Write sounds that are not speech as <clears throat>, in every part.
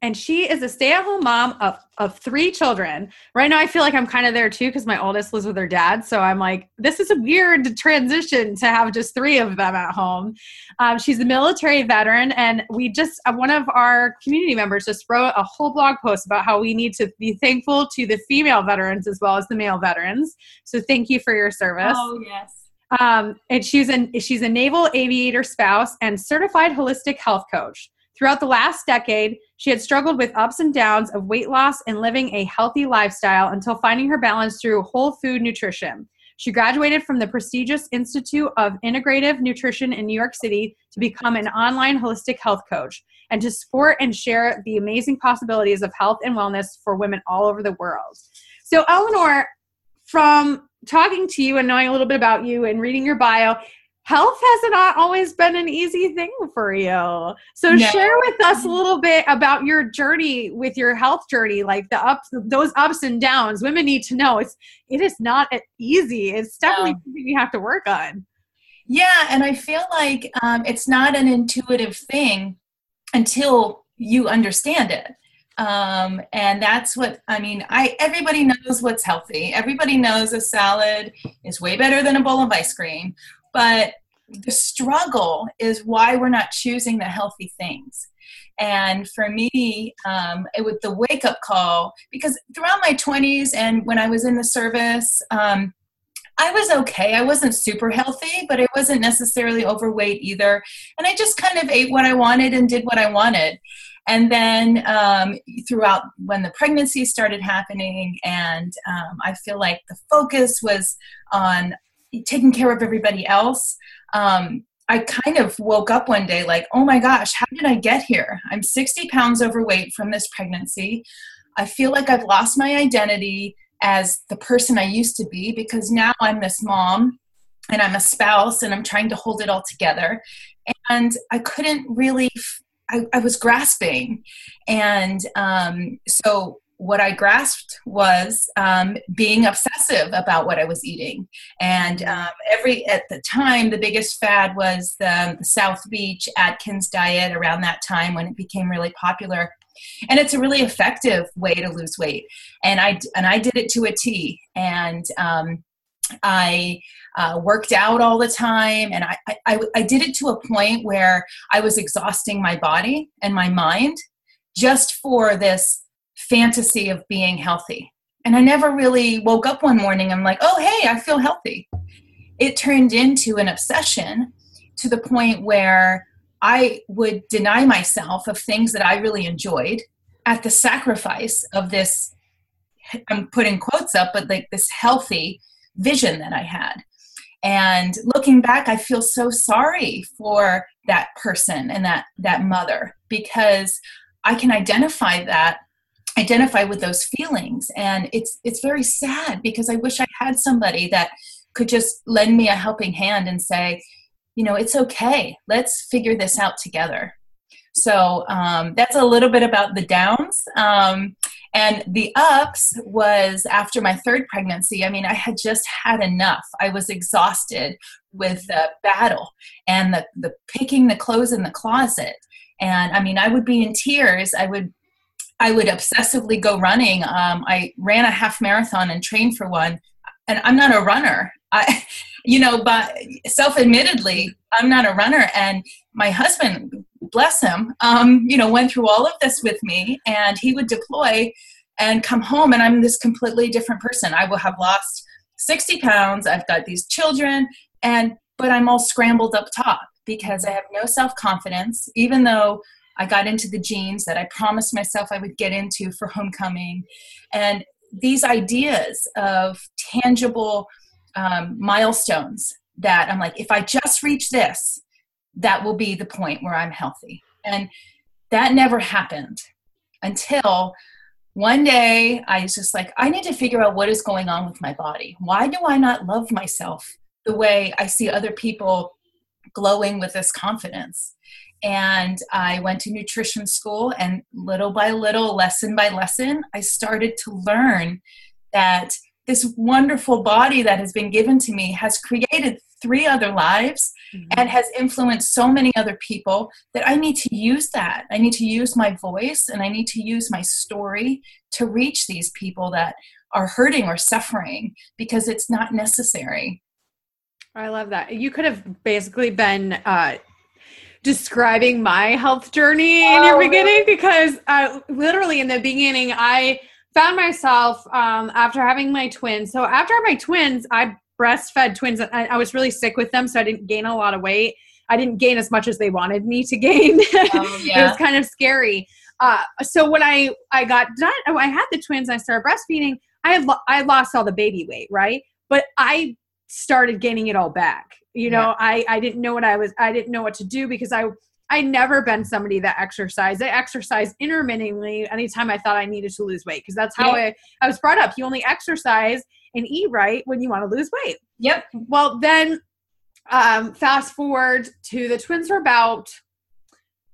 and she is a stay-at-home mom of, of three children. Right now i feel like i'm kind of there too because my oldest lives with her dad. So i'm like this is a weird transition to have just three of them at home. Um, she's a military veteran and we just uh, one of our community members just wrote a whole blog post about how we need to be thankful to the female veterans as well as the male veterans. So thank you for your service. Oh yes. Um, and she's an she's a naval aviator spouse and certified holistic health coach. Throughout the last decade, she had struggled with ups and downs of weight loss and living a healthy lifestyle until finding her balance through whole food nutrition. She graduated from the prestigious Institute of Integrative Nutrition in New York City to become an online holistic health coach and to support and share the amazing possibilities of health and wellness for women all over the world. So, Eleanor, from talking to you and knowing a little bit about you and reading your bio, health has not always been an easy thing for you. So no. share with us a little bit about your journey with your health journey, like the ups, those ups and downs. Women need to know it's it is not easy. It's definitely no. something you have to work on. Yeah, and I feel like um, it's not an intuitive thing until you understand it. Um, and that's what I mean. I everybody knows what's healthy. Everybody knows a salad is way better than a bowl of ice cream but the struggle is why we're not choosing the healthy things. And for me, um, it was the wake up call because throughout my 20s and when I was in the service, um, I was okay. I wasn't super healthy, but I wasn't necessarily overweight either. And I just kind of ate what I wanted and did what I wanted. And then um, throughout when the pregnancy started happening, and um, I feel like the focus was on taking care of everybody else. Um, i kind of woke up one day like oh my gosh how did i get here? I'm 60 pounds overweight from this pregnancy. I feel like i've lost my identity as the person i used to be because now i'm this mom and i'm a spouse and i'm trying to hold it all together. And i couldn't really I, I was grasping. And um, so what I grasped was um, being obsessive about what I was eating. And um, every at the time, the biggest fad was the, the, South Beach Atkins diet. Around that time, when it became really popular, and it's a really effective way to lose weight. And I and I did it to a T. And um, I uh, worked out all the time, and I, I I did it to a point where I was exhausting my body and my mind just for this fantasy of being healthy. And I never really woke up one morning, I'm like, oh, hey, I feel healthy. It turned into an obsession to the point where I would deny myself of things that I really enjoyed at the sacrifice of this, I'm putting quotes up, but like this healthy vision that I had. And looking back, I feel so sorry for that person and that, that mother because I can identify that identify with those feelings. And it's it's very sad because i wish i had somebody that could just lend me a helping hand and say you know it's okay. Let's figure this out together. So um, that's a little bit about the downs. Um, and the ups was after my third pregnancy. I mean i had just had enough. I was exhausted with the battle and the, the picking the clothes in the closet. And i mean i would be in tears. I would I would obsessively go running. Um, I ran a half marathon and trained for one, and I'm not a runner. I, <laughs> you know, but self-admittedly, I'm not a runner. And my husband, bless him, um, you know, went through all of this with me, and he would deploy and come home, and I'm this completely different person. I will have lost 60 pounds. I've got these children, and but I'm all scrambled up top because I have no self confidence, even though I got into the jeans that I promised myself I would get into for homecoming. And these ideas of tangible um, milestones that I'm like, if I just reach this, that will be the point where I'm healthy. And that never happened until one day I was just like, I need to figure out what is going on with my body. Why do I not love myself the way I see other people glowing with this confidence? And I went to nutrition school, and little by little, lesson by lesson, I started to learn that this wonderful body that has been given to me has created three other lives mm-hmm. and has influenced so many other people that I need to use that. I need to use my voice and I need to use my story to reach these people that are hurting or suffering because it's not necessary. I love that. You could have basically been uh, describing my health journey in your oh, beginning really? because uh, literally in the beginning, I found myself um, after having my twins. So after my twins, I breastfed twins. I, I, was really sick with them, so I didn't gain a lot of weight. I didn't gain as much as they wanted me to gain. <laughs> Oh, yeah. it was kind of scary. Uh, so when I I got done, I had the twins. I started breastfeeding. I had lo- I lost all the baby weight, right? But I started gaining it all back. You know, yeah. I I didn't know what I was. I didn't know what to do because I I never been somebody that exercised. I exercised intermittently anytime I thought I needed to lose weight because that's how I, I was brought up. You only exercise and eat right when you want to lose weight. Yep. Well, then um, fast forward to the twins were about,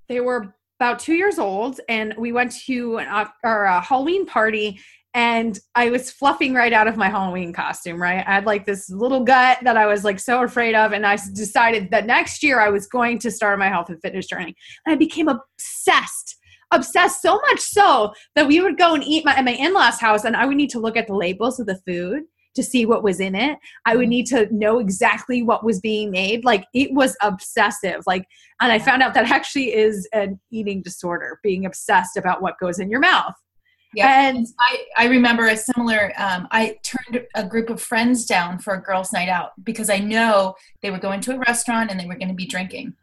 they were about two years old, and we went to an, our uh, Halloween party, and I was fluffing right out of my Halloween costume, right? I had like this little gut that I was like so afraid of. And I decided that next year I was going to start my health and fitness journey. And I became obsessed, obsessed so much so that we would go and eat my, at my in law's house and I would need to look at the labels of the food to see what was in it. I would need to know exactly what was being made. Like it was obsessive. Like, and I found out that actually is an eating disorder, being obsessed about what goes in your mouth. Yeah, and I, I remember a similar. Um, I turned a group of friends down for a girls' night out because I know they were going to a restaurant and they were going to be drinking,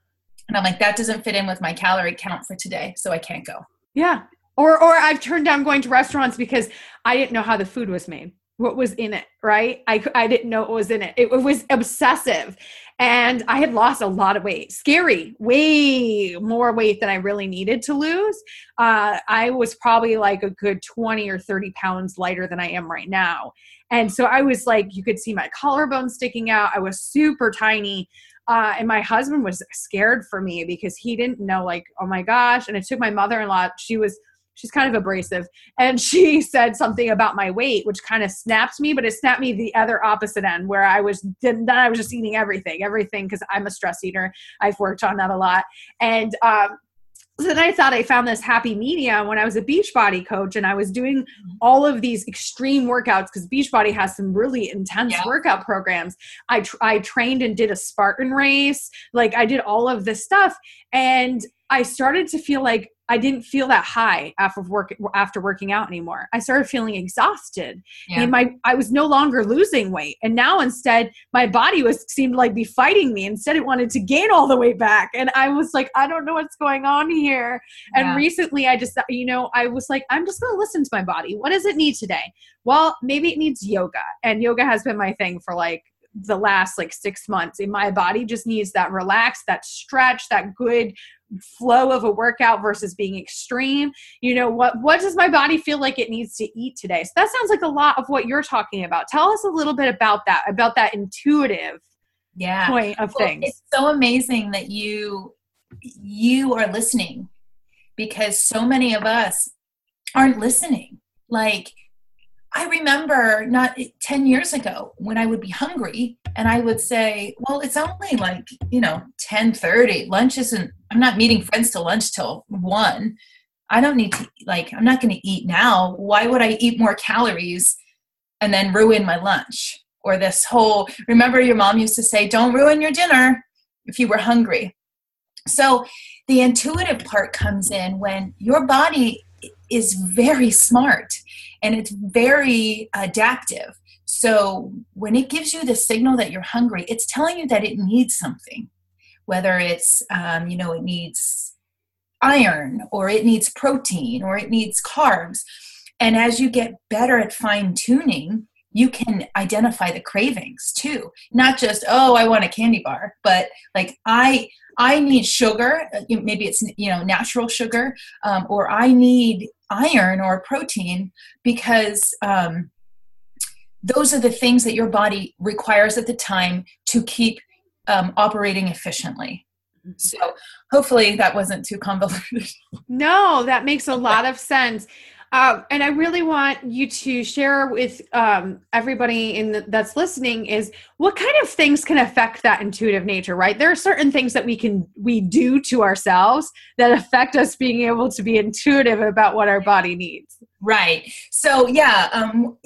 and I'm like, that doesn't fit in with my calorie count for today, so I can't go. Yeah, or or I've turned down going to restaurants because I didn't know how the food was made what was in it, right? I, I didn't know what was in it. It, it was obsessive. And I had lost a lot of weight. Scary, way more weight than I really needed to lose. Uh, I was probably like a good 20 or 30 pounds lighter than I am right now. And so I was like, you could see my collarbone sticking out. I was super tiny. Uh, and my husband was scared for me because he didn't know, like, oh my gosh. And it took my mother in law, she was she's kind of abrasive and <laughs> she said something about my weight which kind of snapped me but it snapped me the other opposite end where i was then i was just eating everything everything because i'm a stress eater i've worked on that a lot and um, so then I thought I found this happy medium when I was a Beachbody coach and I was doing all of these extreme workouts because Beachbody has some really intense yeah. workout programs. I, tr- I trained and did a Spartan race. Like I did all of this stuff. And I started to feel like I didn't feel that high after work after working out anymore. I started feeling exhausted. Yeah. And my I was no longer losing weight. And now instead my body was seemed like be fighting me. Instead it wanted to gain all the way back. And I was like, I don't know what's going on here. Yeah. And recently I just you know, I was like, I'm just gonna listen to my body. What does it need today? Well, maybe it needs yoga. And yoga has been my thing for like the last like six months and my body just needs that relax that stretch that good flow of a workout versus being extreme. You know what what does my body feel like it needs to eat today? So that sounds like a lot of what you're talking about. Tell us a little bit about that about that intuitive yeah. point of well, things. it's so amazing that you you are listening because so many of us aren't listening. Like I remember not 10 years ago when I would be hungry and I would say, well, it's only like, you know, 1030. Lunch isn't, I'm not meeting friends to lunch till one. I don't need to, like, I'm not going to eat now. Why would I eat more calories and then ruin my lunch? Or this whole, remember your mom used to say, don't ruin your dinner if you were hungry. So the intuitive part comes in when your body is very smart and it's very adaptive. So when it gives you the signal that you're hungry, it's telling you that it needs something, whether it's, um, you know, it needs iron or it needs protein or it needs carbs. And as you get better at fine tuning you can identify the cravings too not just oh i want a candy bar but like i i need sugar uh, maybe it's you know natural sugar um, or i need iron or protein because um, those are the things that your body requires at the time to keep um, operating efficiently mm-hmm. so hopefully that wasn't too convoluted <laughs> no that makes a lot of sense uh, and I really want you to share with um, everybody in the, that's listening is what kind of things can affect that intuitive nature, right? There are certain things that we can we do to ourselves that affect us being able to be intuitive about what our body needs. Right. So yeah, um,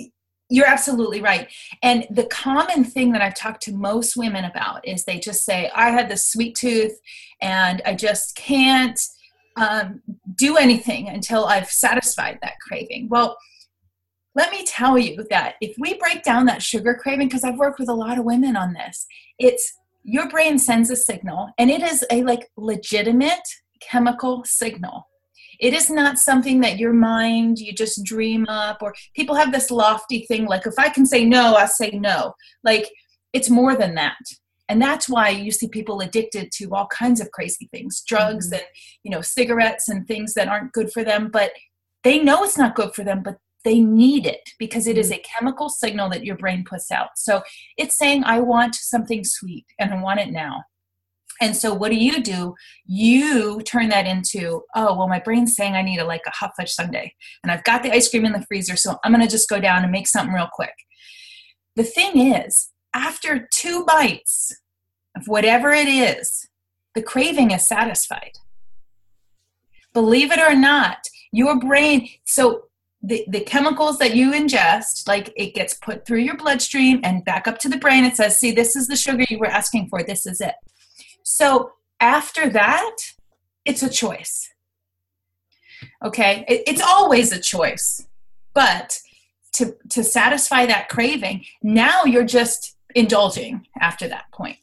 you're absolutely right. And the common thing that I've talked to most women about is they just say, I had this sweet tooth and I just can't um, do anything until I've satisfied that craving. Well, let me tell you that if we break down that sugar craving, because I've worked with a lot of women on this, it's your brain sends a signal and it is a like legitimate chemical signal. It is not something that your mind you just dream up or people have this lofty thing like if I can say no, I say no. Like it's more than that and that's why you see people addicted to all kinds of crazy things drugs mm-hmm. and you know cigarettes and things that aren't good for them but they know it's not good for them but they need it because it is mm-hmm. a chemical signal that your brain puts out so it's saying i want something sweet and i want it now and so what do you do you turn that into oh well my brain's saying i need a like a hot fudge sundae and i've got the ice cream in the freezer so i'm to just go down and make something real quick the thing is after two bites of whatever it is, the craving is satisfied. Believe it or not, your brain, so the, the chemicals that you ingest, like it gets put through your bloodstream and back up to the brain. It says, see, this is the sugar you were asking for. This is it. So after that, it's a choice. Okay. It, it's always a choice. But to, to satisfy that craving, now you're just indulging after that point.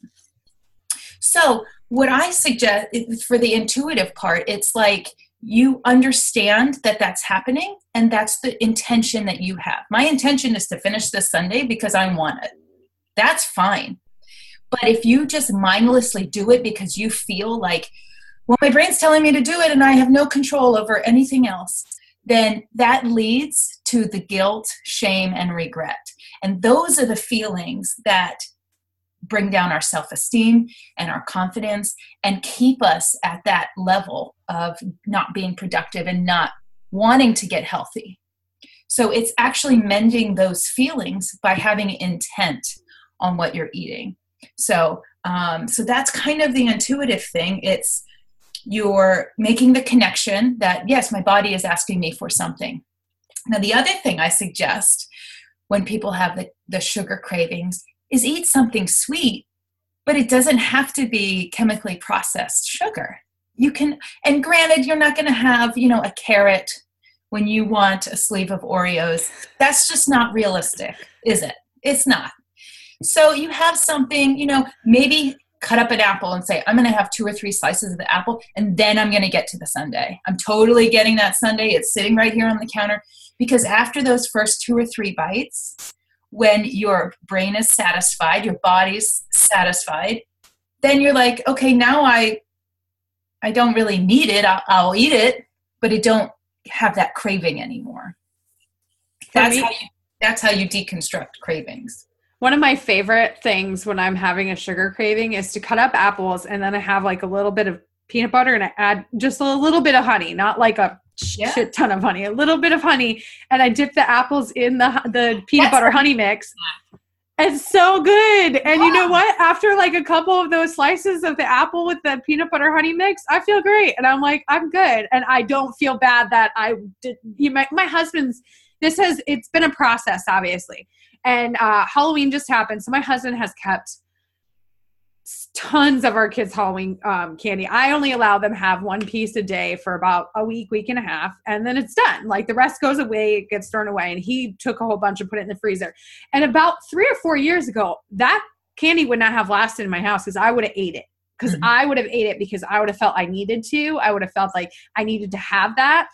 So, what I suggest for the intuitive part, it's like you understand that that's happening and that's the intention that you have. My intention is to finish this sundae because I want it. That's fine. But if you just mindlessly do it because you feel like, well, my brain's telling me to do it and I have no control over anything else, then that leads to the guilt, shame, and regret. And those are the feelings that bring down our self esteem and our confidence and keep us at that level of not being productive and not wanting to get healthy. So it's actually mending those feelings by having intent on what you're eating. So, um, so that's kind of the intuitive thing. It's you're making the connection that yes, my body is asking me for something. Now, the other thing I suggest when people have the, the sugar cravings is eat something sweet, but it doesn't have to be chemically processed sugar. You can, and granted, you're not going to have, you know, a carrot when you want a sleeve of Oreos. That's just not realistic, is it? It's not. So you have something, you know, maybe cut up an apple and say, I'm going to have two or three slices of the apple and then I'm going to get to the sundae. I'm totally getting that sundae. It's sitting right here on the counter because after those first two or three bites, when your brain is satisfied, your body's satisfied, then you're like, okay, now I I don't really need it. I'll, I'll eat it, but I don't have that craving anymore. That's how you that's how you deconstruct cravings. One of my favorite things when I'm having a sugar craving is to cut up apples and then I have like a little bit of peanut butter and I add just a little bit of honey, not like a yeah. shit ton of honey, a little bit of honey, and I dip the apples in the the peanut butter honey mix. It's so good. And you know what? After like a couple of those slices of the apple with the peanut butter honey mix, I feel great. And I'm like, I'm good. And I don't feel bad that I did. You, my, my husband's, this has, it's been a process, obviously. And uh, Halloween just happened. So my husband has kept tons of our kids Halloween um, candy. I only allow them have one piece a day for about a week, week and a half, and then it's done. Like the rest goes away, it gets thrown away. And he took a whole bunch and put it in the freezer. And about three or four years ago, that candy would not have lasted in my house because I would have ate it. Because mm-hmm. I would have ate it because I would have felt I needed to. I would have felt like I needed to have that.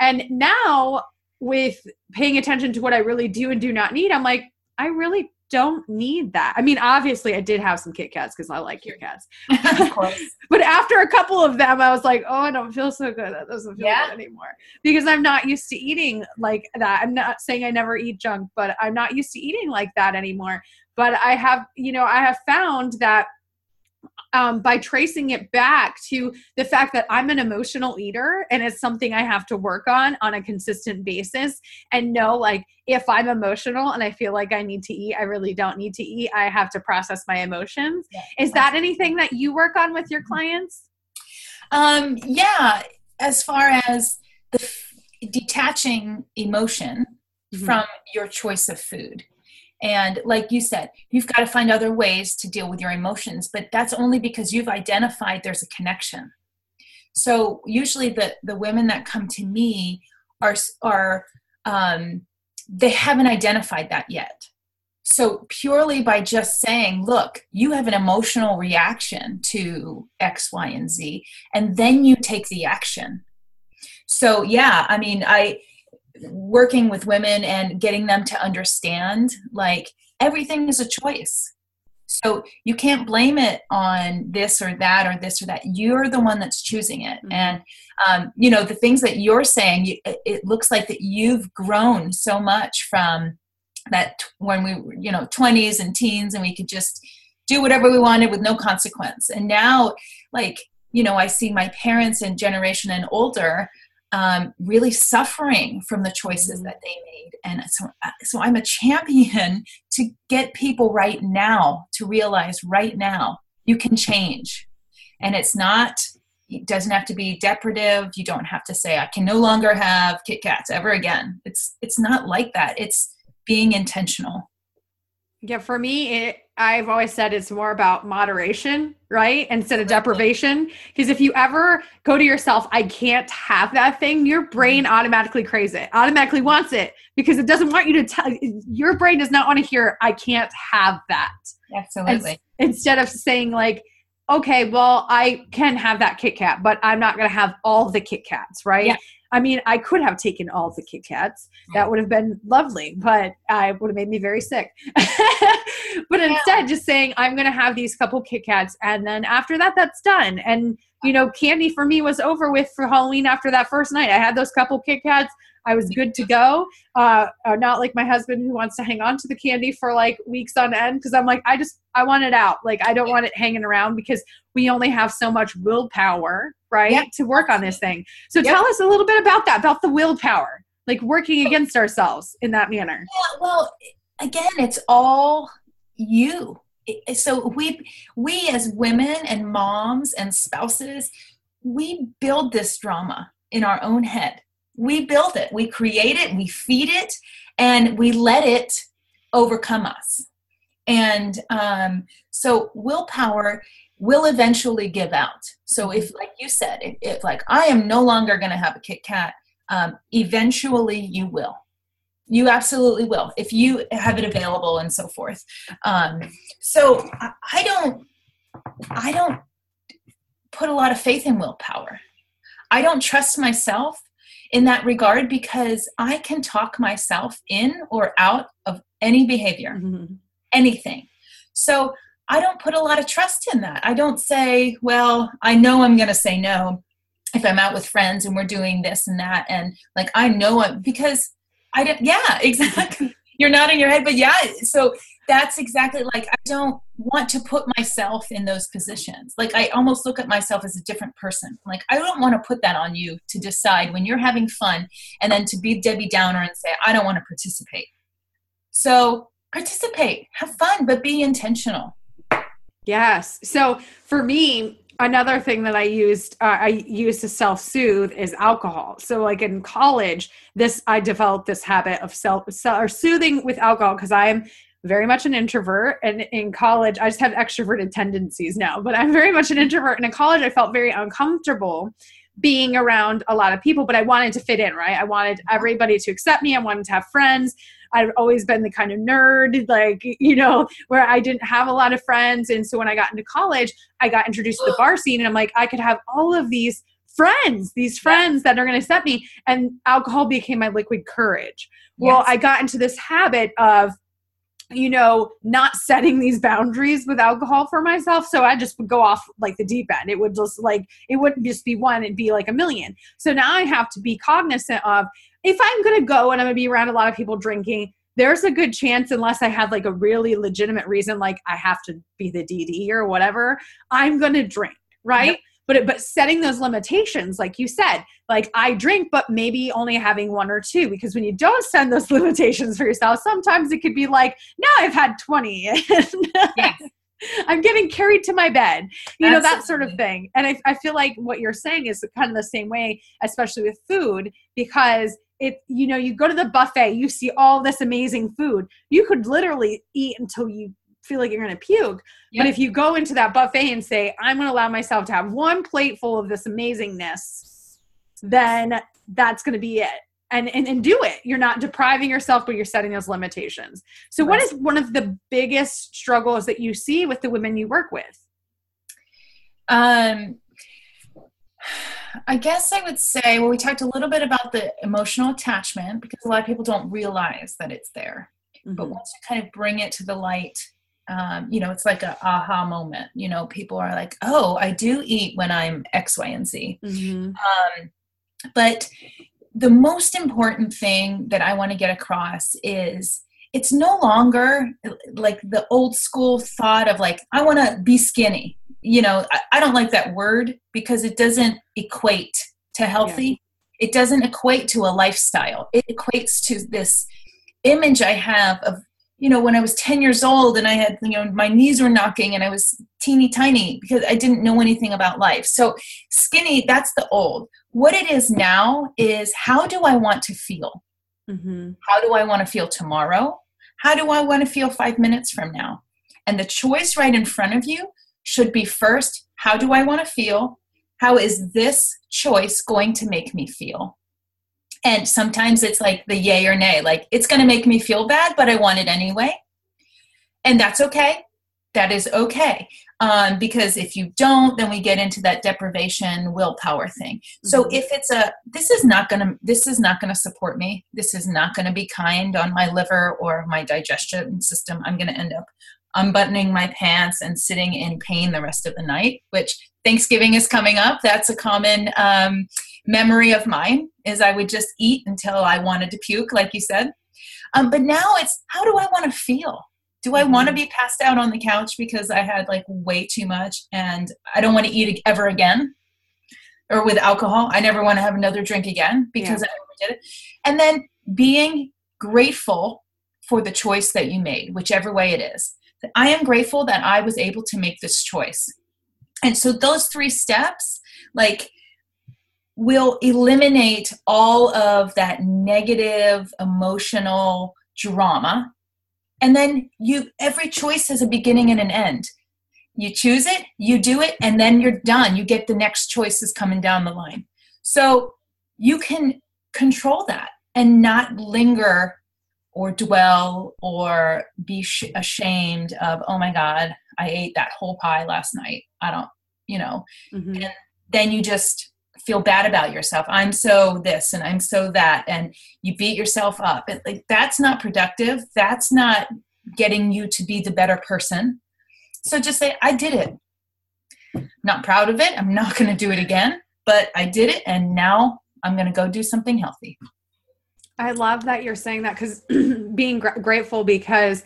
And now with paying attention to what I really do and do not need, I'm like, I really don't need that. I mean, obviously, I did have some Kit Kats because I like Kit Kats. <laughs> <laughs> of course. but after a couple of them, I was like, oh, I don't feel so good. That doesn't feel Yeah. good anymore because I'm not used to eating like that. I'm not saying I never eat junk, but I'm not used to eating like that anymore. But I have, you know, I have found that um, by tracing it back to the fact that I'm an emotional eater and it's something I have to work on on a consistent basis and know like if I'm emotional and I feel like I need to eat, I really don't need to eat. I have to process my emotions. Yeah, Is that anything that you work on with your clients? Um, yeah, as far as the f- detaching emotion Mm-hmm. from your choice of food. And like you said, you've got to find other ways to deal with your emotions, but that's only because you've identified there's a connection. So usually the the women that come to me are are um, they haven't identified that yet. So purely by just saying, look, you have an emotional reaction to X, Y, and Z, and then you take the action. So yeah, I mean, I working with women and getting them to understand like everything is a choice. So you can't blame it on this or that or this or that. You're the one that's choosing it. Mhm. And um, you know the things that you're saying. You, it, looks like that you've grown so much from that t- when we were you know 20s and teens and we could just do whatever we wanted with no consequence. And now, like you know, I see my parents and generation and older um, really suffering from the choices Mhm. that they made. And so, uh, so I'm a champion to get people right now to realize right now you can change. And it's not, it doesn't have to be deprivative. You don't have to say, I can no longer have Kit Kats ever again. It's, it's not like that. It's being intentional. Yeah, for me, it, I've always said it's more about moderation, right? Instead of deprivation. Because if you ever go to yourself, I can't have that thing, your brain mm-hmm. automatically craves it, automatically wants it because it doesn't want you to tell, your brain does not want to hear, I can't have that. Absolutely. Instead of saying, like, okay, well, I can have that Kit Kat, but I'm not going to have all the Kit Kats, right? Yeah. I mean, I could have taken all the Kit Kats. That mm. would have been lovely, but uh, I would have made me very sick. <laughs> but instead, just saying, I'm going to have these couple Kit Kats, and then after that, that's done. And, you know, candy for me was over with for Halloween after that first night. I had those couple Kit Kats. I was good to go. Uh, uh, not like my husband who wants to hang on to the candy for like weeks on end because I'm like, I just, I want it out. Like, I don't want it hanging around because we only have so much willpower, right, Yep. to work on this thing. So Yep. tell us a little bit about that, about the willpower, like working against ourselves in that manner. Yeah, well, again, it's all you. So we we as women and moms and spouses, we build this drama in our own head. We build it, we create it, we feed it, and we let it overcome us. And um, so willpower will eventually give out. So if, like you said, if, if like I am no longer going to have a Kit Kat, um, eventually you will. You absolutely will if you have it available and so forth. Um, so I, I don't i don't put a lot of faith in willpower. I don't trust myself in that regard because i can talk myself in or out of any behavior. Mm-hmm. Anything. So i don't put a lot of trust in that. I don't say well i know i'm going to say no if i'm out with friends and we're doing this and that and like i know it because i don't yeah <laughs> exactly. You're nodding your head but yeah so that's exactly like i don't want to put myself in those positions like i almost look at myself as a different person like i don't want to put that on you to decide when you're having fun and then to be debbie downer and say i don't want to participate so participate have fun but be intentional Yes. So for me, another thing that I used, uh, I used to self soothe is alcohol. So like in college, this I developed this habit of self or soothing with alcohol because I am very much an introvert, and in college I just have extroverted tendencies now. But I'm very much an introvert, and in college I felt very uncomfortable being around a lot of people. But I wanted to fit in, right? I wanted everybody to accept me. I wanted to have friends. I've always been the kind of nerd, like, you know, where I didn't have a lot of friends. And so when I got into college, I got introduced to the bar scene and I'm like, I could have all of these friends, these friends that are going to accept me. And alcohol became my liquid courage. Well, Yes. I got into this habit of you know, not setting these boundaries with alcohol for myself. So I just would go off like the deep end. It would just like, it wouldn't just be one, it'd be like a million. So now I have to be cognizant of if I'm going to go and I'm going to be around a lot of people drinking, there's a good chance, unless I have like a really legitimate reason, like I have to be the DD or whatever, I'm going to drink, right? Yep but it, but setting those limitations like you said like i drink but maybe only having one or two because when you don't set those <laughs> limitations for yourself sometimes it could be like now i've had 20 <laughs> yes. i'm getting carried to my bed you Absolutely. know that sort of thing and I, I feel like what you're saying is kind of the same way especially with food because it you know you go to the buffet you see all this amazing food you could literally eat until you feel like you're going to puke. Yep. But if you go into that buffet and say, I'm going to allow myself to have one plate full of this amazingness, then that's going to be it. And, and, and do it. You're not depriving yourself, but you're setting those limitations. So, what is one of the biggest struggles that you see with the women you work with? Um, I guess I would say, well, we talked a little bit about the emotional attachment because a lot of people don't realize that it's there. Mm-hmm. But once you kind of bring it to the light um, you know, it's like a aha moment. You know, people are like, "Oh, I do eat when I'm X, Y, and Z." Mm-hmm. Um, but the most important thing that I want to get across is it's no longer like the old school thought of like I want to be skinny. You know, I, I, don't like that word because it doesn't equate to healthy. Yeah. It doesn't equate to a lifestyle. It equates to this image I have of you know, when I was 10 years old and I had, you know, my knees were knocking and I was teeny tiny because I didn't know anything about life. So, skinny, that's the old. What it is now is how do I want to feel? Mm-hmm. How do I want to feel tomorrow? How do I want to feel five minutes from now? And the choice right in front of you should be first, how do I want to feel? How is this choice going to make me feel? And sometimes it's like the yay or nay, like it's going to make me feel bad, but I want it anyway. And that's okay. That is okay. Um, because if you don't, then we get into that deprivation willpower thing. So mm-hmm. if it's a, this is not going to, this is not going to support me. This is not going to be kind on my liver or my digestion system. I'm going to end up unbuttoning my pants and sitting in pain the rest of the night, which Thanksgiving is coming up. That's a common um, memory of mine is I would just eat until I wanted to puke, like you said. Um, but now it's how do I want to feel? Do I want to mm-hmm. be passed out on the couch because I had like way too much and I don't want to eat ever again? Or with alcohol, I never want to have another drink again because yeah. I never did it. And then being grateful for the choice that you made, whichever way it is. I am grateful that I was able to make this choice. And so those three steps, like will eliminate all of that negative emotional drama. And then you every choice has a beginning and an end. You choose it you do it and then you're done. You get the next choices coming down the line. So you can control that and not linger or dwell or be sh- ashamed of oh my god i ate that whole pie last night. I don't you know. Mm-hmm. and then you just feel bad about yourself. I'm so this and i'm so that and you beat yourself up. And like that's not productive. That's not getting you to be the better person. So just say i did it. Not proud of it. I'm not going to do it again but i did it and now i'm going to go do something healthy i love that you're saying that because <clears throat> being gr- grateful because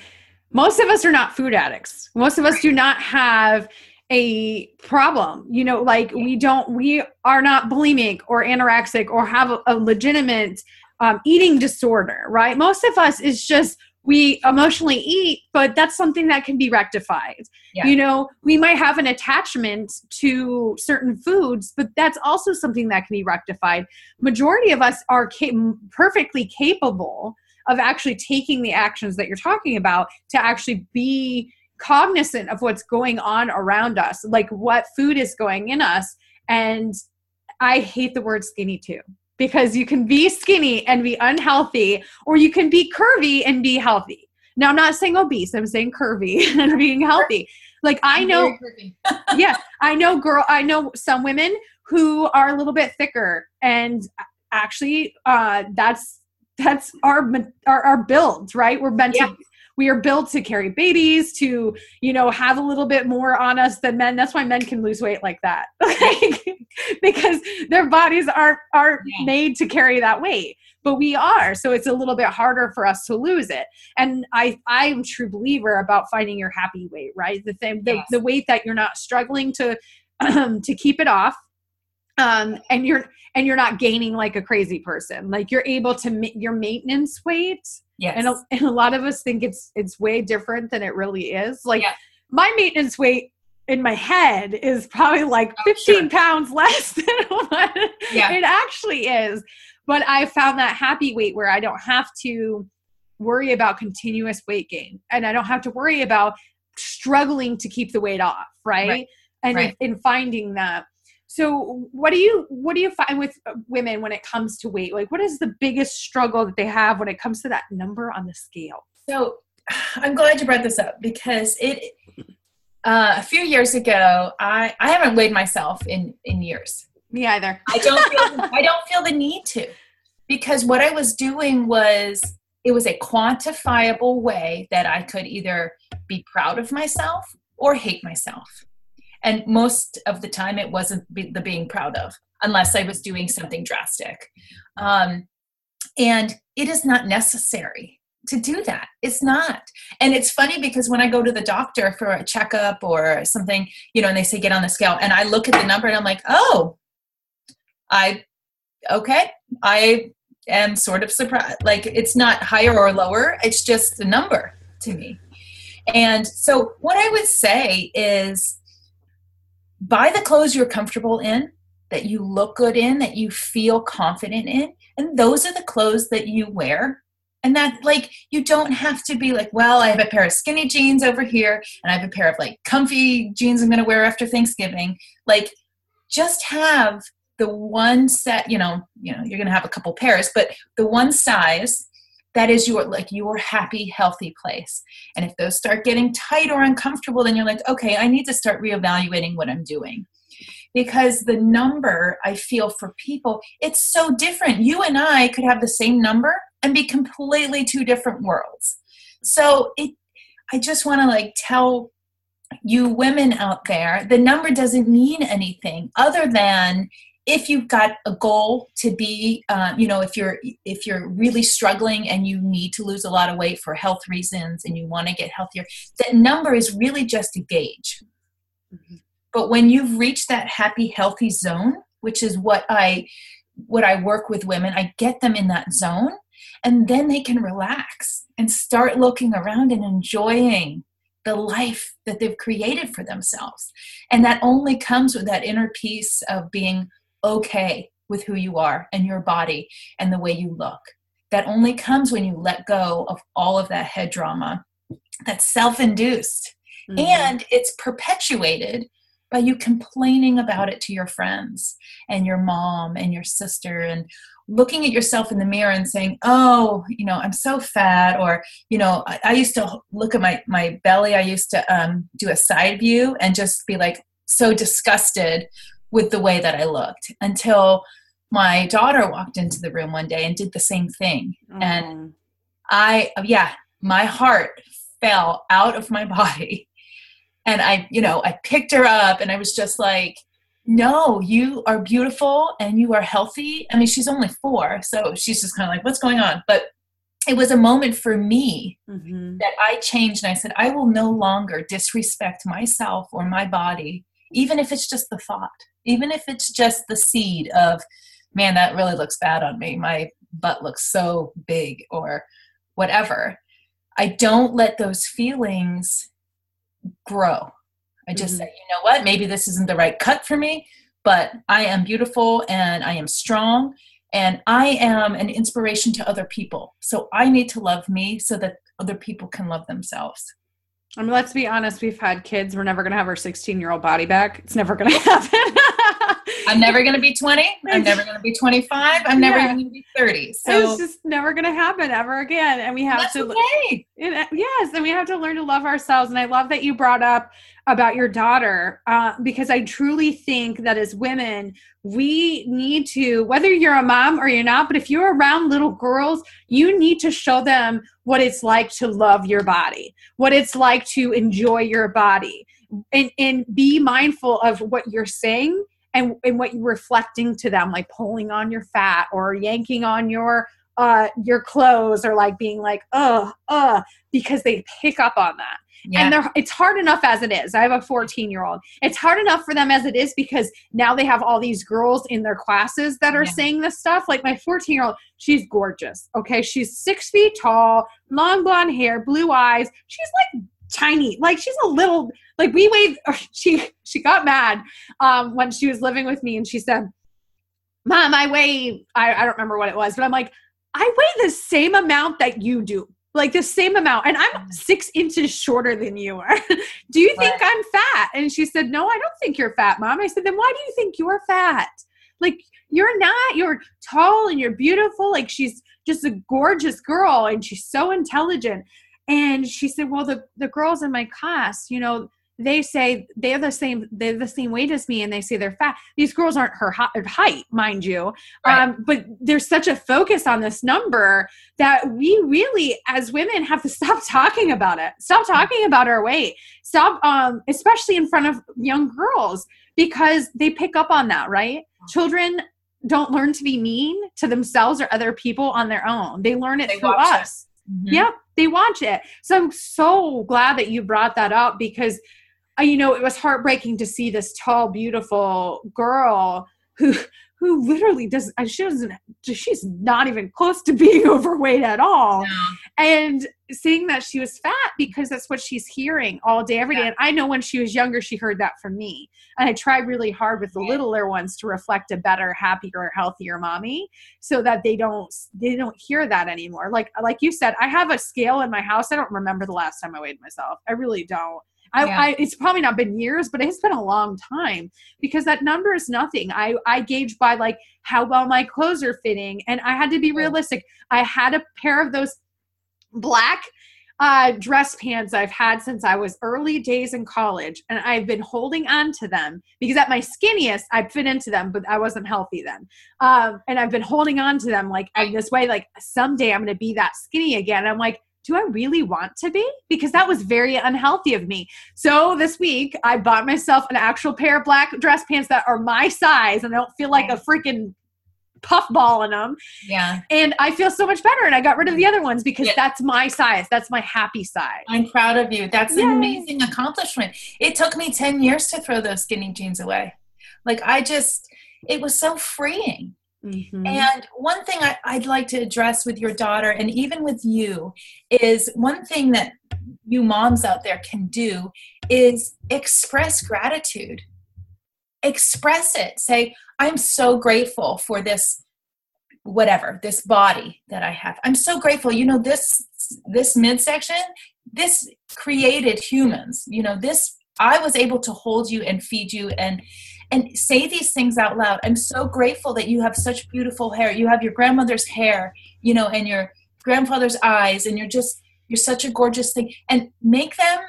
most of us are not food addicts. Most of us do not have a problem you know like we don't we are not bulimic or anorexic or have a, a legitimate um, eating disorder right? Most of us is just we emotionally eat but that's something that can be rectified yeah. you know we might have an attachment to certain foods but that's also something that can be rectified majority of us are ca- perfectly capable of actually taking the actions that you're talking about to actually be cognizant of what's going on around us, like what food is going in us. And I hate the word skinny too, because you can be skinny and be unhealthy, or you can be curvy and be healthy. Now, I'm not saying obese, I'm saying curvy <laughs> and being healthy. Like, I know, <laughs> yeah, I know, girl, I know some women who are a little bit thicker, and actually, uh, that's that's our our, our build, right? We're meant yeah. to we are built to carry babies to you know have a little bit more on us than men. That's why men can lose weight like that. <laughs> Because their bodies aren't aren't yeah. made to carry that weight but we are. So it's a little bit harder for us to lose it. And i i'm true believer about finding your happy weight right? The thing the, yes. the weight that you're not struggling to um, <clears throat> to keep it off um, and you're and you're not gaining like a crazy person like you're able to ma- your maintenance weight yes. and a, and a lot of us think it's it's way different than it really is like yeah. my maintenance weight in my head is probably like oh, 15 sure. pounds <laughs> less than what yeah. it actually is but I found that happy weight where I don't have to worry about continuous weight gain and I don't have to worry about struggling to keep the weight off, right? right. And right. In, in finding that. So what do you what do you find with women when it comes to weight? Like what is the biggest struggle that they have when it comes to that number on the scale? So <sighs> I'm glad you brought this up because it uh, a few years ago I I haven't weighed myself in in years me either. I don't feel <laughs> I don't feel the need to because what I was doing was it was a quantifiable way that I could either be proud of myself or hate myself. And most of the time, it wasn't the being proud of, unless I was doing something drastic. Um, and it is not necessary to do that. It's not. And it's funny because when I go to the doctor for a checkup or something, you know, and they say get on the scale, and I look at the number and I'm like, oh, I okay, I am sort of surprised. Like it's not higher or lower, it's just a number to me. And so what I would say is buy the clothes you're comfortable in, that you look good in, that you feel confident in, and those are the clothes that you wear. And that like you don't have to be like, well, I have a pair of skinny jeans over here and I have a pair of like comfy jeans I'm going to wear after Thanksgiving. Like just have the one set you know you know you're going to have a couple pairs but the one size that is your like your happy healthy place. And if those start getting tight or uncomfortable then you're like okay i need to start reevaluating what i'm doing. Because the number i feel for people it's so different. You and i could have the same number and be completely two different worlds. So it i just want to like tell you women out there the number doesn't mean anything other than if you've got a goal to be uh, you know if you're if you're really struggling and you need to lose a lot of weight for health reasons and you want to get healthier that number is really just a gauge mm-hmm. but when you've reached that happy healthy zone which is what i what i work with women i get them in that zone and then they can relax and start looking around and enjoying the life that they've created for themselves and that only comes with that inner peace of being okay with who you are and your body and the way you look. That only comes when you let go of all of that head drama that's self induced. Mm-hmm. And it's perpetuated by you complaining about it to your friends and your mom and your sister and looking at yourself in the mirror and saying oh you know i'm so fat or you know i, I used to look at my my belly i used to um, do a side view and just be like so disgusted with the way that I looked until my daughter walked into the room one day and did the same thing. Mm. And I, yeah, my heart fell out of my <laughs> body. And I, you know, I picked her up and I was just like, no, you are beautiful and you are healthy. I mean, she's only four, so she's just kind of like, what's going on? But it was a moment for me mm-hmm. that I changed and I said, I will no longer disrespect myself or my body, even if it's just the thought even if it's just the seed of man that really looks bad on me. My butt looks so big or whatever i don't let those feelings grow. I just mm-hmm. say you know what? Maybe this isn't the right cut for me but i am beautiful and i am strong and i am an inspiration to other people. So i need to love me so that other people can love themselves Let's be honest, we've had kids. We're never going to have our 16 year old body back. It's never going <laughs> to happen. I'm never going to be 20. I'm never going to be 25. I'm never Yeah. even going to be 30. So it's just never going to happen ever again. And we have to, okay. it, yes, and we have to learn to love ourselves. And I love that you brought up about your daughter uh, because I truly think that as women, we need to, whether you're a mom or you're not, but if you're around little girls, you need to show them what it's like to love your body, what it's like to enjoy your body, and, and be mindful of what you're saying and, and what you're reflecting to them, like pulling on your fat or yanking on your uh your clothes or like being like uh uh because they pick up on that. Yeah. and they're it's hard enough as it is. I have a 14 year old it's hard enough for them as it is because now they have all these girls in their classes that are Yeah. saying this stuff. Like my 14 year old she's gorgeous okay? She's six feet tall long blonde hair blue eyes. She's like tiny. Like she's a little like we weighed <laughs> she she got mad um when she was living with me and she said mom i weigh I, I don't remember what it was but i'm like i weigh the same amount that you do like the same amount and i'm six inches shorter than you are. <laughs> Do you think Right. i'm fat? And she said no i don't think you're fat mom. I said then why do you think you're fat? Like you're not you're tall and you're beautiful like she's just a gorgeous girl and she's so intelligent. And she said well the the girls in my class you know they say they're the same they're the same weight as me and they say they're fat these girls aren't her height mind you Right. um, but there's such a focus on this number that we really as women have to <laughs> stop talking about it stop talking about our weight stop um, especially in front of young girls because they pick up on that right children don't learn to be mean to themselves or other people on their own they learn it They through watch it. us Mhm. Yep, they watch it. So I'm so glad that you brought that up because, you know, it was heartbreaking to see this tall, beautiful girl who who literally does uh, she doesn't she's not even close to being <laughs> overweight at all. No. and seeing that she was fat because that's what she's hearing all day every day. Yeah. and i know when she was younger she heard that from me. And i try really hard with the Right. littler ones to reflect a better happier healthier mommy so that they don't they don't hear that anymore. Like like you said i have a scale in my house. I don't remember the last time i weighed myself. I really don't I, Yeah. I it's probably not been years but it's been a long time because that number is nothing i i gauge by like how well my clothes are fitting and i had to be realistic i had a pair of those black uh, dress pants I've had since I was early days in college, and I've been holding on to them because at my skinniest I fit into them, but I wasn't healthy then. Um, and I've been holding on to them like in this way, like someday I'm going to be that skinny again. I'm like, do I really want to be? Because that was very unhealthy of me. So this week I bought myself an actual pair of black dress pants that are my size and I don't feel like a freaking puffball in them Yeah. and I feel so much better. And I got rid of the other ones because Yeah. that's my size. That's my happy size. I'm proud of you. That's an amazing accomplishment. It took me 10 years to throw those skinny jeans away. Like, I just, it was so freeing. Mhm. And one thing I, I'd like to address with your daughter and even with you is one thing that you moms out there can do is express gratitude. Express it. Say, I'm so grateful for this whatever, this body that I have. I'm so grateful. You know, this this midsection, this created humans. You know, this I was able to hold you and feed you and and say these things out loud. I'm so grateful that you have such beautiful hair. You have your grandmother's hair, you know, and your grandfather's eyes, and you're just, you're such a gorgeous thing. And make them,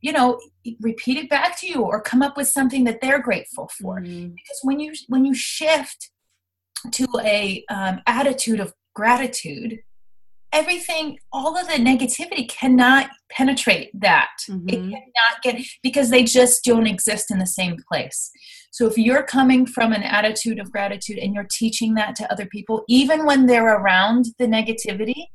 you know, repeat it back to you or come up with something that they're grateful for. Mhm. Because when you when you shift to a um, attitude of gratitude, everything, all of the negativity cannot penetrate that. It Mhm. cannot get because they just don't exist in the same place. So if you're coming from an attitude of gratitude and you're teaching that to other people, even when they're around the negativity,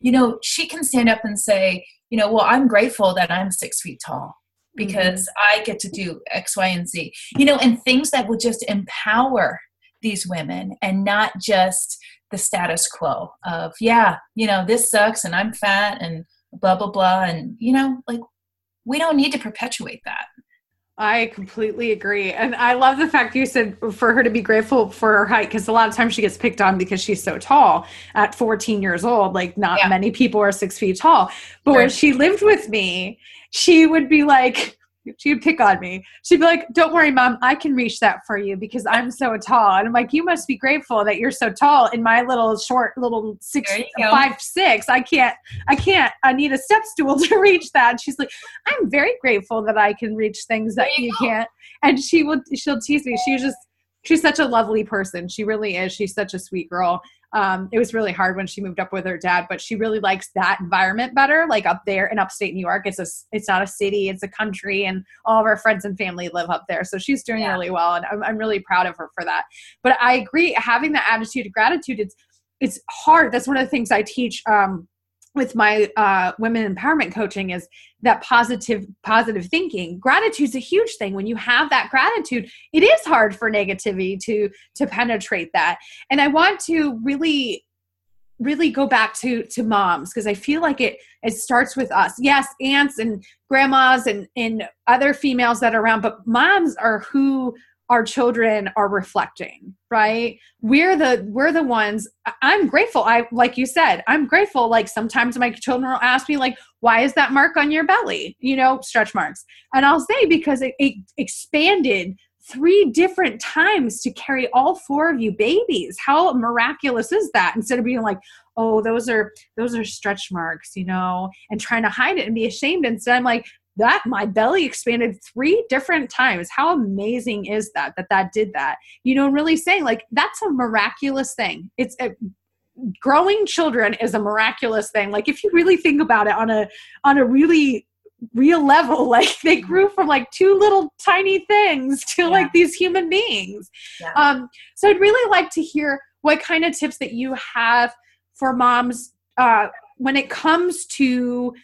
you know, she can stand up and say, you know, well, I'm grateful that I'm six feet tall because mm-hmm. I get to do X, Y, and Z. You know, and things that will just empower these women and not just the status quo of, yeah, you know, this sucks and I'm fat and blah, blah, blah. And, you know, like we don't need to perpetuate that. I completely agree. And I love the fact you said for her to be grateful for her height because a lot of times she gets picked on because she's so tall at 14 years old. Like, not Yeah. many people are six feet tall. But when she lived with me, she would be like, she'd pick on me. She'd be like, "Don't worry, mom, I can reach that for you because I'm so tall." And I'm like, "You must be grateful that you're so tall." In my little short, little six, five, six, I can't, I can't. I need a step stool <laughs> to reach that. And she's like, "I'm very grateful that I can reach things that you, you can't." And she will, she'll tease me. She's just, she's such a lovely person. She really is. She's such a sweet girl. Um, it was really hard when she moved up with her dad, but she really likes that environment better. Like up there in upstate New York, it's a it's not a city, it's a country, and all of our friends and family live up there. So she's doing yeah. really well, and I'm, I'm really proud of her for that. But I agree, having that attitude of gratitude, it's it's hard. That's one of the things I teach. Um, with my uh, women empowerment coaching is that positive positive thinking. Gratitude's a huge thing. When you have that gratitude it is hard for negativity to to penetrate that. And i want to really really go back to to moms because i feel like it it starts with us. Yes aunts and grandmas and and other females that are around but moms are who our children are reflecting right? We're the we're the ones i'm grateful. I like you said i'm grateful. Like sometimes my children will ask me like why is that mark on your belly? You know stretch marks. And i'll say because it, it expanded three different times to carry all four of you babies. How miraculous is that? Instead of being like oh those are those are stretch marks you know and trying to hide it and be ashamed. Instead i'm like that my belly expanded three different times. How amazing is that that that did that? You know really saying like that's a miraculous thing. It's a, growing children is a miraculous thing. Like if you really think about it on a on a really real level <laughs> like they grew from like two little tiny things to yeah. like these human beings. Yeah. um so i'd really like to hear what kind of tips that you have for moms uh when it comes to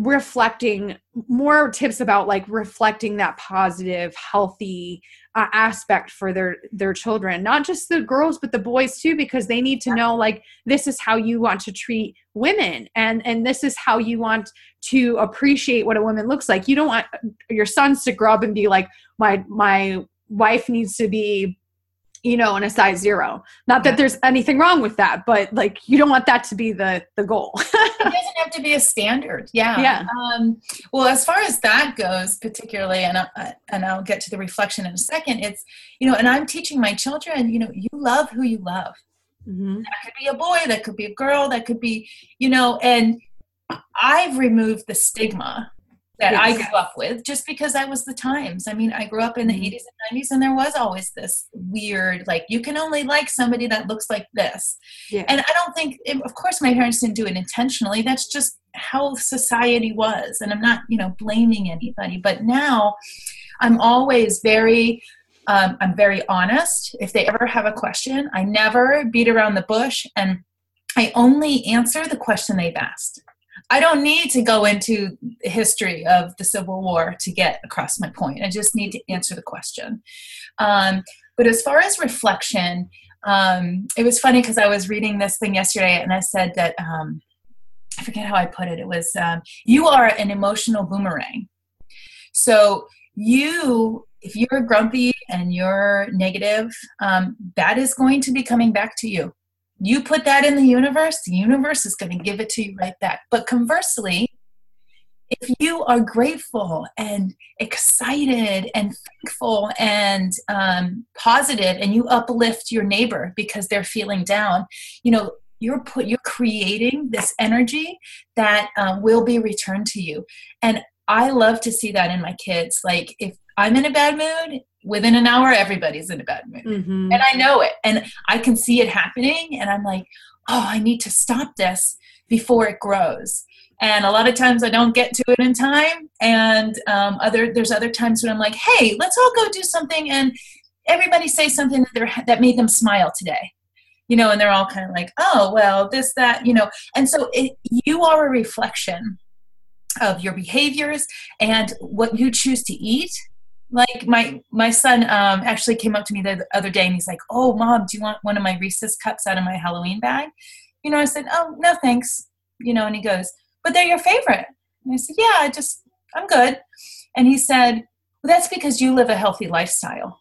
reflecting more tips about like reflecting that positive healthy uh, aspect for their their children not just the girls but the boys too because they need to know like this is how you want to treat women and and this is how you want to appreciate what a woman looks like. You don't want your sons to grow up and be like my my wife needs to be you know, in a size zero. Not that there's anything wrong with that, but like you don't want that to be the the goal. <laughs> it doesn't have to be a standard. Yeah. Yeah. Um, well, as far as that goes, particularly, and I, and I'll get to the reflection in a second. It's you know, and I'm teaching my children. You know, you love who you love. Mm-hmm. That could be a boy. That could be a girl. That could be you know, and I've removed the stigma that yes. I grew up with just because that was the times. I mean, I grew up in the 80s mm-hmm. and 90s and there was always this weird, like, you can only like somebody that looks like this. Yeah. And I don't think, of course, my parents didn't do it intentionally. That's just how society was. And I'm not, you know, blaming anybody. But now I'm always very, um, I'm very honest. If they ever have a question, I never beat around the bush and I only answer the question they've asked. I don't need to go into the history of the Civil War to get across my point. I just need to answer the question. Um, but as far as reflection, um, it was funny because I was reading this thing yesterday and I said that um, I forget how I put it. It was um, you are an emotional boomerang. So you, if you're grumpy and you're negative, um, that is going to be coming back to you you put that in the universe, the universe is going to give it to you right back. But conversely, if you are grateful and excited and thankful and um, positive and you uplift your neighbor because they're feeling down you know you're put you're creating this energy that um, will be returned to you and i love to see that in my kids like if i'm in a bad mood within an hour everybody's in a bad mood. Mm-hmm. and i know it. And i can see it happening and i'm like oh i need to stop this before it grows. And a lot of times i don't get to it in time and um, other there's other times when i'm like hey let's all go do something and everybody say something that, that made them smile today. You know and they're all kind of like oh well this that you know? And so it, you are a reflection of your behaviors and what you choose to eat like my my son um, actually came up to me the other day and he's like oh mom do you want one of my reese's cups out of my halloween bag? You know i said oh no thanks. You know and he goes but they're your favorite. And i said yeah i just i'm good. And he said well that's because you live a healthy lifestyle.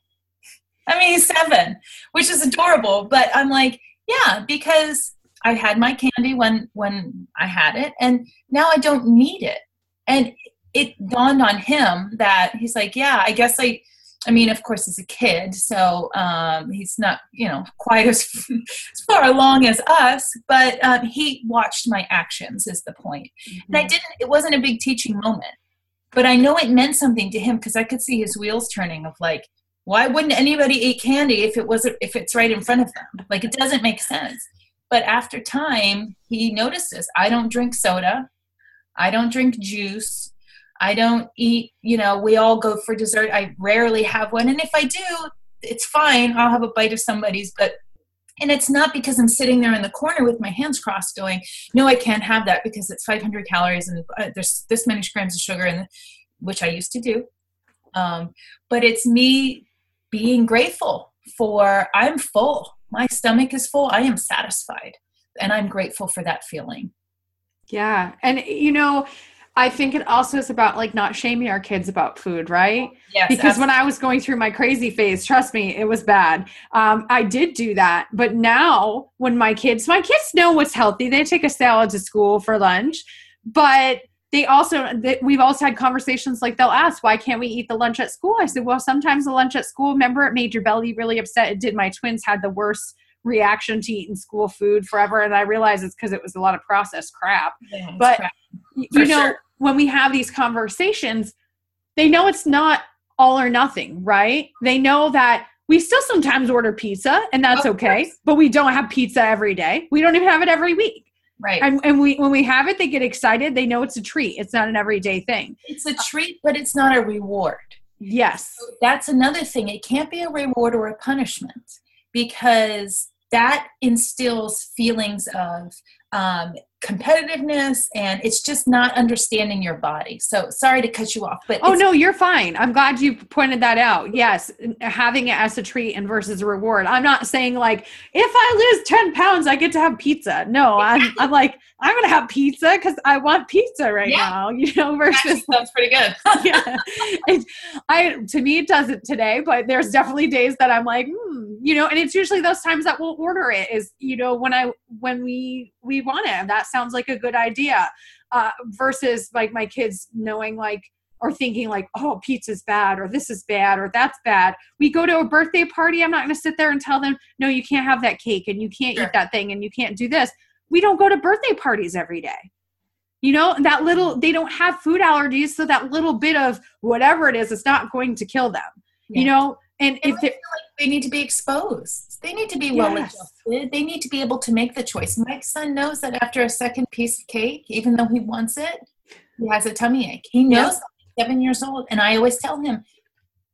I mean he's seven which is adorable but i'm like yeah because i had my candy when when i had it and now i don't need it. And it dawned on him that he's like, yeah, I guess I, I mean, of course, he's a kid, so um, he's not, you know, quite as, as far along as us. But um, he watched my actions. Is the point? Mm-hmm. And I mm-hmm. didn't. It wasn't a big teaching moment, but I know it meant something to him because I could see his wheels turning. Of like, why wouldn't anybody eat candy if it wasn't if it's right in front of them? Like, it doesn't make sense. But after time, he notices I don't drink soda, I don't drink juice. I don't eat, you know, we all go for dessert. I rarely have one. And if I do, it's fine. I'll have a bite of somebody's, but and it's not because I'm sitting there in the corner with my hands crossed going, no, I can't have that because it's 500 calories and uh, there's this many grams of sugar, and which I used to do. Um, but it's me being grateful for I'm full. My stomach is full. I am satisfied, and I'm grateful for that feeling. Yeah, and you know, I think it also is about like not shaming our kids about food, right? Yes. Because absolutely. when I was going through my crazy phase, trust me, it was bad. Um, I did do that, but now when my kids, my kids know what's healthy. They take a salad to school for lunch, but they also they, we've also had conversations like they'll ask why can't we eat the lunch at school i said well sometimes the lunch at school remember it made your belly really upset it did my twins had the worst reaction to eating school food forever and i realized it's because it was a lot of processed crap yeah, but crap. you know sure when we have these conversations, they know it's not all or nothing, right? They know that we still sometimes order pizza and that's of okay, course. but we don't have pizza every day. We don't even have it every week. Right. And, and we when we have it, they get excited. They know it's a treat. It's not an everyday thing. It's a treat, but it's not a reward. Yes. So that's another thing. It can't be a reward or a punishment because that instills feelings of um, competitiveness and it's just not understanding your body. So sorry to cut you off but oh no you're fine. I'm glad you pointed that out. Yes having it as a treat and versus a reward. I'm not saying like if i lose 10 pounds i get to have pizza. No i'm, I'm like i'm gonna have pizza because i want pizza right yeah. now you know versus that's pretty good <laughs> yeah it, i to me it doesn't today but there's definitely days that i'm like hmm, you know and it's usually those times that we'll order it is you know when i when we we want it that sounds like a good idea uh, versus like my kids knowing like or thinking like oh pizza's bad or this is bad or that's bad we go to a birthday party i'm not going to sit there and tell them no you can't have that cake and you can't sure. eat that thing and you can't do this we don't go to birthday parties every day you know that little they don't have food allergies so that little bit of whatever it is it's not going to kill them yeah. you know and if like they need to be exposed, they need to be well yes. adjusted. They need to be able to make the choice. My son knows that after a second piece of cake, even though he wants it, he has a tummy ache. He knows yep. seven years old, and I always tell him,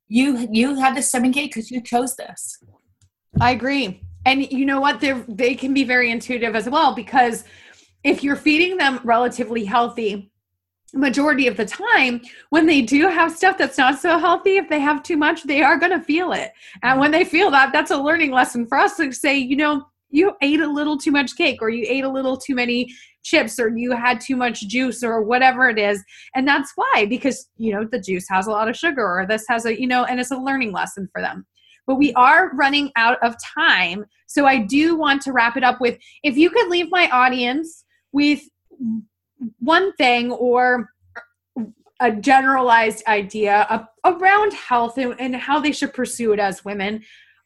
"You you have the stomach ache because you chose this." I agree, and you know what? They they can be very intuitive as well because if you're feeding them relatively healthy majority of the time when they do have stuff that's not so healthy if they have too much they are going to feel it. And when they feel that that's a learning lesson for us to say you know you ate a little too much cake or you ate a little too many chips or you had too much juice or whatever it is. And that's why because you know the juice has a lot of sugar or this has a you know and it's a learning lesson for them but we are running out of time so i do want to wrap it up with if you could leave my audience with one thing or a generalized idea of, around health and, and, how they should pursue it as women,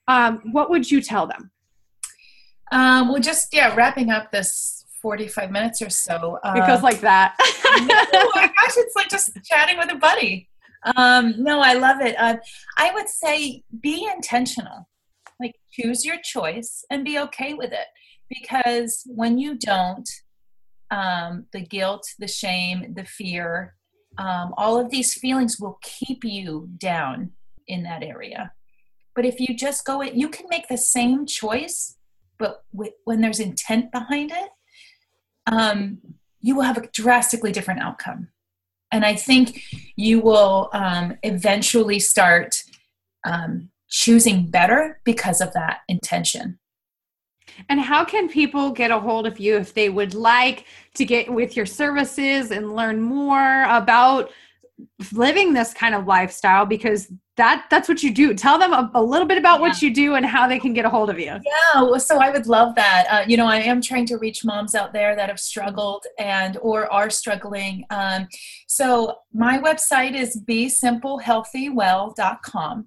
um, what would you tell them? Um, well, just yeah, wrapping up this 45 minutes or so. Uh, goes like that. <laughs> oh <laughs> my gosh, it's like just chatting with a buddy. Um, no, I love it. Uh, I would say be intentional. Like choose your choice and be okay with it. Because when you don't, um, the guilt, the shame, the fear, um, all of these feelings will keep you down in that area. But if you just go it, you can make the same choice, but with, when there's intent behind it, um, you will have a drastically different outcome. And I think you will um, eventually start um, choosing better because of that intention. And how can people get a hold of you if they would like to get with your services and learn more about living this kind of lifestyle because that that's what you do. Tell them a, a little bit about yeah. what you do and how they can get a hold of you. Yeah so i would love that. Uh, you know i am trying to reach moms out there that have struggled and or are struggling. Um, so my website is besimplehealthywell.com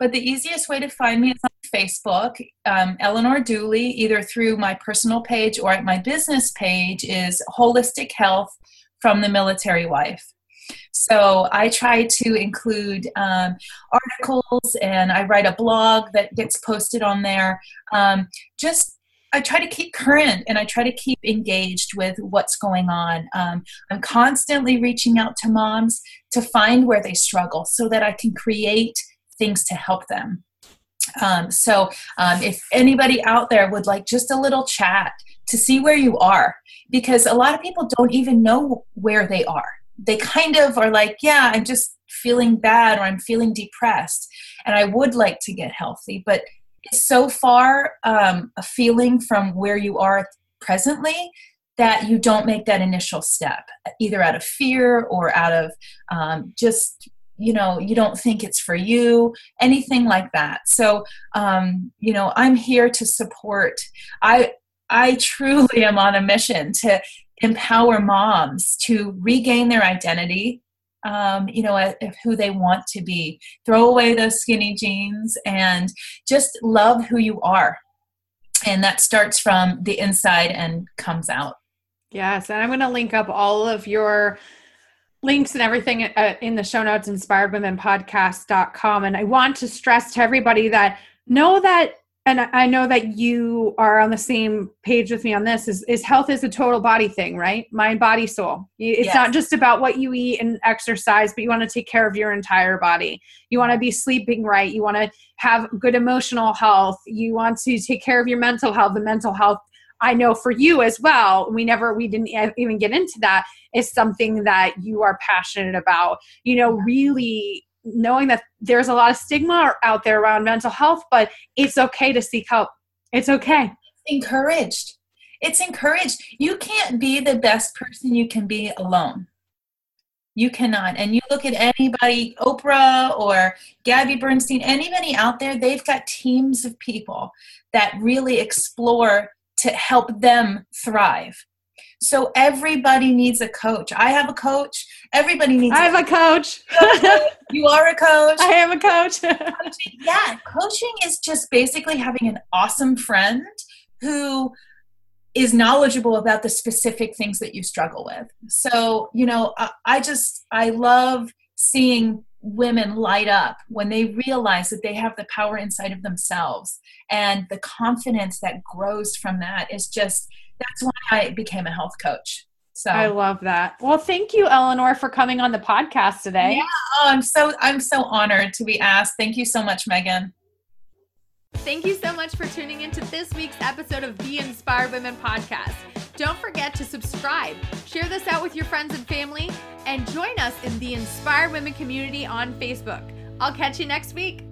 but the easiest way to find me is on Facebook, um, Eleanor Duelley, either through my personal page or at my business page, is Holistic Health from the Military Wife. So I try to include um, articles and I write a blog that gets posted on there. Um, just I try to keep current and I try to keep engaged with what's going on. Um, I'm constantly reaching out to moms to find where they struggle so that I can create things to help them. Um, so um, if anybody out there would like just a little chat to see where you are, because a lot of people don't even know where they are. They kind of are like, yeah, I'm just feeling bad or I'm feeling depressed. And I would like to get healthy, but it's so far um, a feeling from where you are presently that you don't make that initial step, either out of fear or out of um, just you know you don't think it's for you anything like that. So um, you know i'm here to support. I i truly am on a mission to empower moms to regain their identity um, you know who they want to be. Throw away those skinny jeans and just love who you are. And that starts from the inside and comes out. Yes and i'm going to link up all of your links and everything uh, in the show notes inspiredwomenpodcast.com and i want to stress to everybody that know that and i know that you are on the same page with me on this is, is health is a total body thing right? Mind body soul. It's yes. not just about what you eat and exercise but you want to take care of your entire body. You want to be sleeping right. You want to have good emotional health. You want to take care of your mental health. The mental health I know for you as well, we never, we didn't even get into that, is something that you are passionate about. You know, really knowing that there's a lot of stigma out there around mental health, but it's okay to seek help. It's okay. Encouraged. It's encouraged. You can't be the best person you can be alone. You cannot. And you look at anybody, Oprah or Gabby Bernstein, anybody out there, they've got teams of people that really explore to help them thrive. So everybody needs a coach. I have a coach. Everybody needs. I have a coach. you <laughs> are a coach. I am a coach. yeah, coaching is just basically having an awesome friend who is knowledgeable about the specific things that you struggle with. So, you know, I, I just I love seeing women light up when they realize that they have the power inside of themselves and the confidence that grows from that is just that's why I became a health coach. So I love that. Well, thank you, Eleanor, for coming on the podcast today. Yeah, oh, I'm so I'm so honored to be asked. Thank you so much, Megan. Thank you so much for tuning into this week's episode of the Inspired Women Podcast. Don't forget to subscribe, share this out with your friends and family, and join us in the Inspired Women community on Facebook. I'll catch you next week.